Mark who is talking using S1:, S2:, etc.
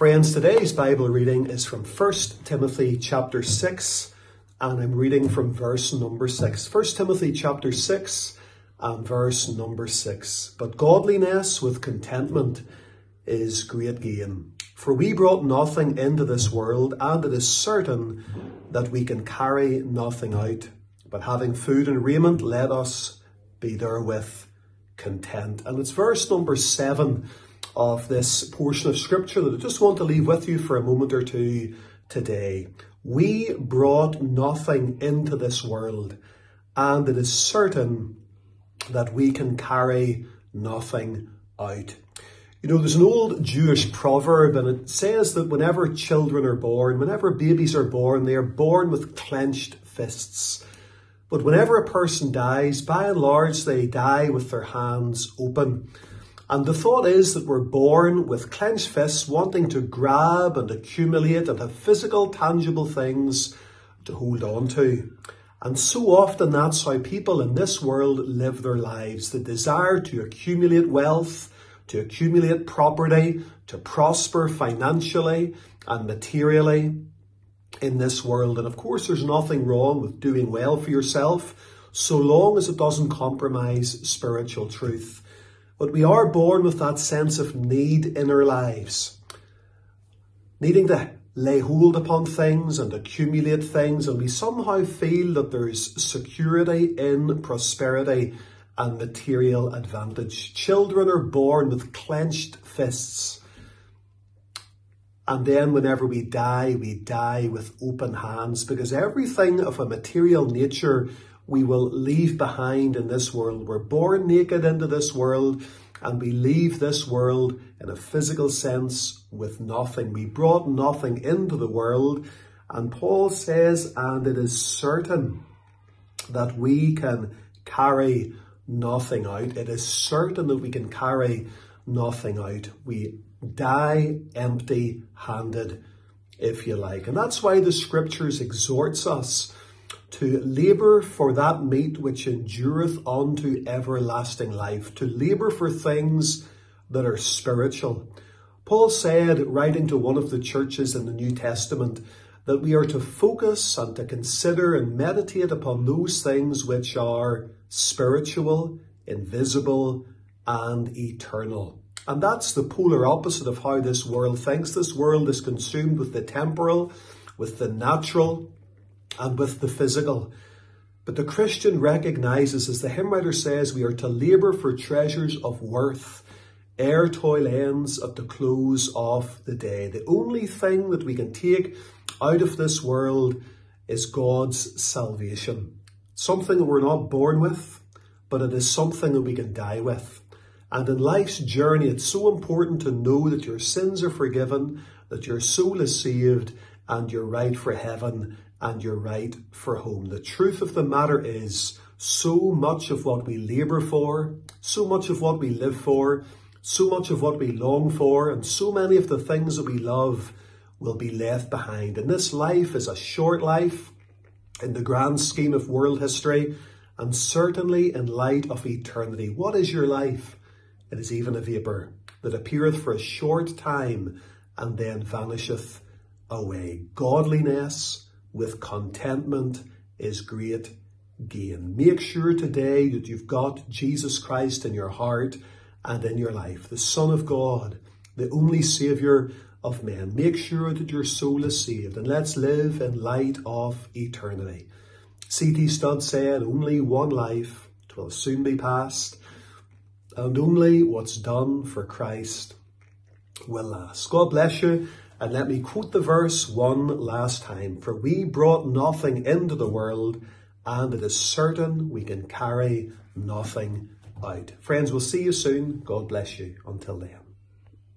S1: Friends, today's Bible reading is from 1 Timothy chapter 6, and I'm reading from verse number 6. 1 Timothy chapter 6 and verse number 6. But godliness with contentment is great gain. For we brought nothing into this world, and it is certain that we can carry nothing out. But having food and raiment, let us be therewith content. And it's verse number 7 of this portion of scripture that I just want to leave with you for a moment or two today. We brought nothing into this world, and it is certain that we can carry nothing out. You know, there's an old Jewish proverb, and it says that whenever children are born, whenever babies are born, they are born with clenched fists. But whenever a person dies, by and large, they die with their hands open. And the thought is that we're born with clenched fists, wanting to grab and accumulate and have physical, tangible things to hold on to. And so often that's how people in this world live their lives. The desire to accumulate wealth, to accumulate property, to prosper financially and materially in this world. And of course, there's nothing wrong with doing well for yourself, so long as it doesn't compromise spiritual truth. But we are born with that sense of need in our lives, needing to lay hold upon things and accumulate things, and we somehow feel that there's security in prosperity and material advantage. Children are born with clenched fists. And then, whenever we die, we die with open hands because everything of a material nature we will leave behind in this world. We're born naked into this world and we leave this world in a physical sense with nothing. We brought nothing into the world. And Paul says, and it is certain that we can carry nothing out. It is certain that we can carry nothing out. We die empty handed, if you like. And that's why the scriptures exhorts us to labour for that meat which endureth unto everlasting life, to labour for things that are spiritual. Paul said, writing to one of the churches in the New Testament, that we are to focus and to consider and meditate upon those things which are spiritual, invisible, and eternal. And that's the polar opposite of how this world thinks. This world is consumed with the temporal, with the natural, and with the physical. But the Christian recognizes, as the hymn writer says, we are to labour for treasures of worth ere toil ends at the close of the day. The only thing that we can take out of this world is God's salvation. Something that we're not born with, but it is something that we can die with. And in life's journey, it's so important to know that your sins are forgiven, that your soul is saved, and you're right for heaven and you're right for home. The truth of the matter is, so much of what we labour for, so much of what we live for, so much of what we long for, and so many of the things that we love will be left behind. And this life is a short life in the grand scheme of world history, and certainly in light of eternity. What is your life? It is even a vapour that appeareth for a short time and then vanisheth away. Godliness with contentment is great gain. Make sure today that you've got Jesus Christ in your heart and in your life, the Son of God, the only Saviour of men. Make sure that your soul is saved and let's live in light of eternity. C.T. Studd said, only one life, twill soon be past, and only what's done for Christ will last. God bless you. And let me quote the verse one last time. For we brought nothing into the world, and it is certain we can carry nothing out. Friends, we'll see you soon. God bless you. Until then.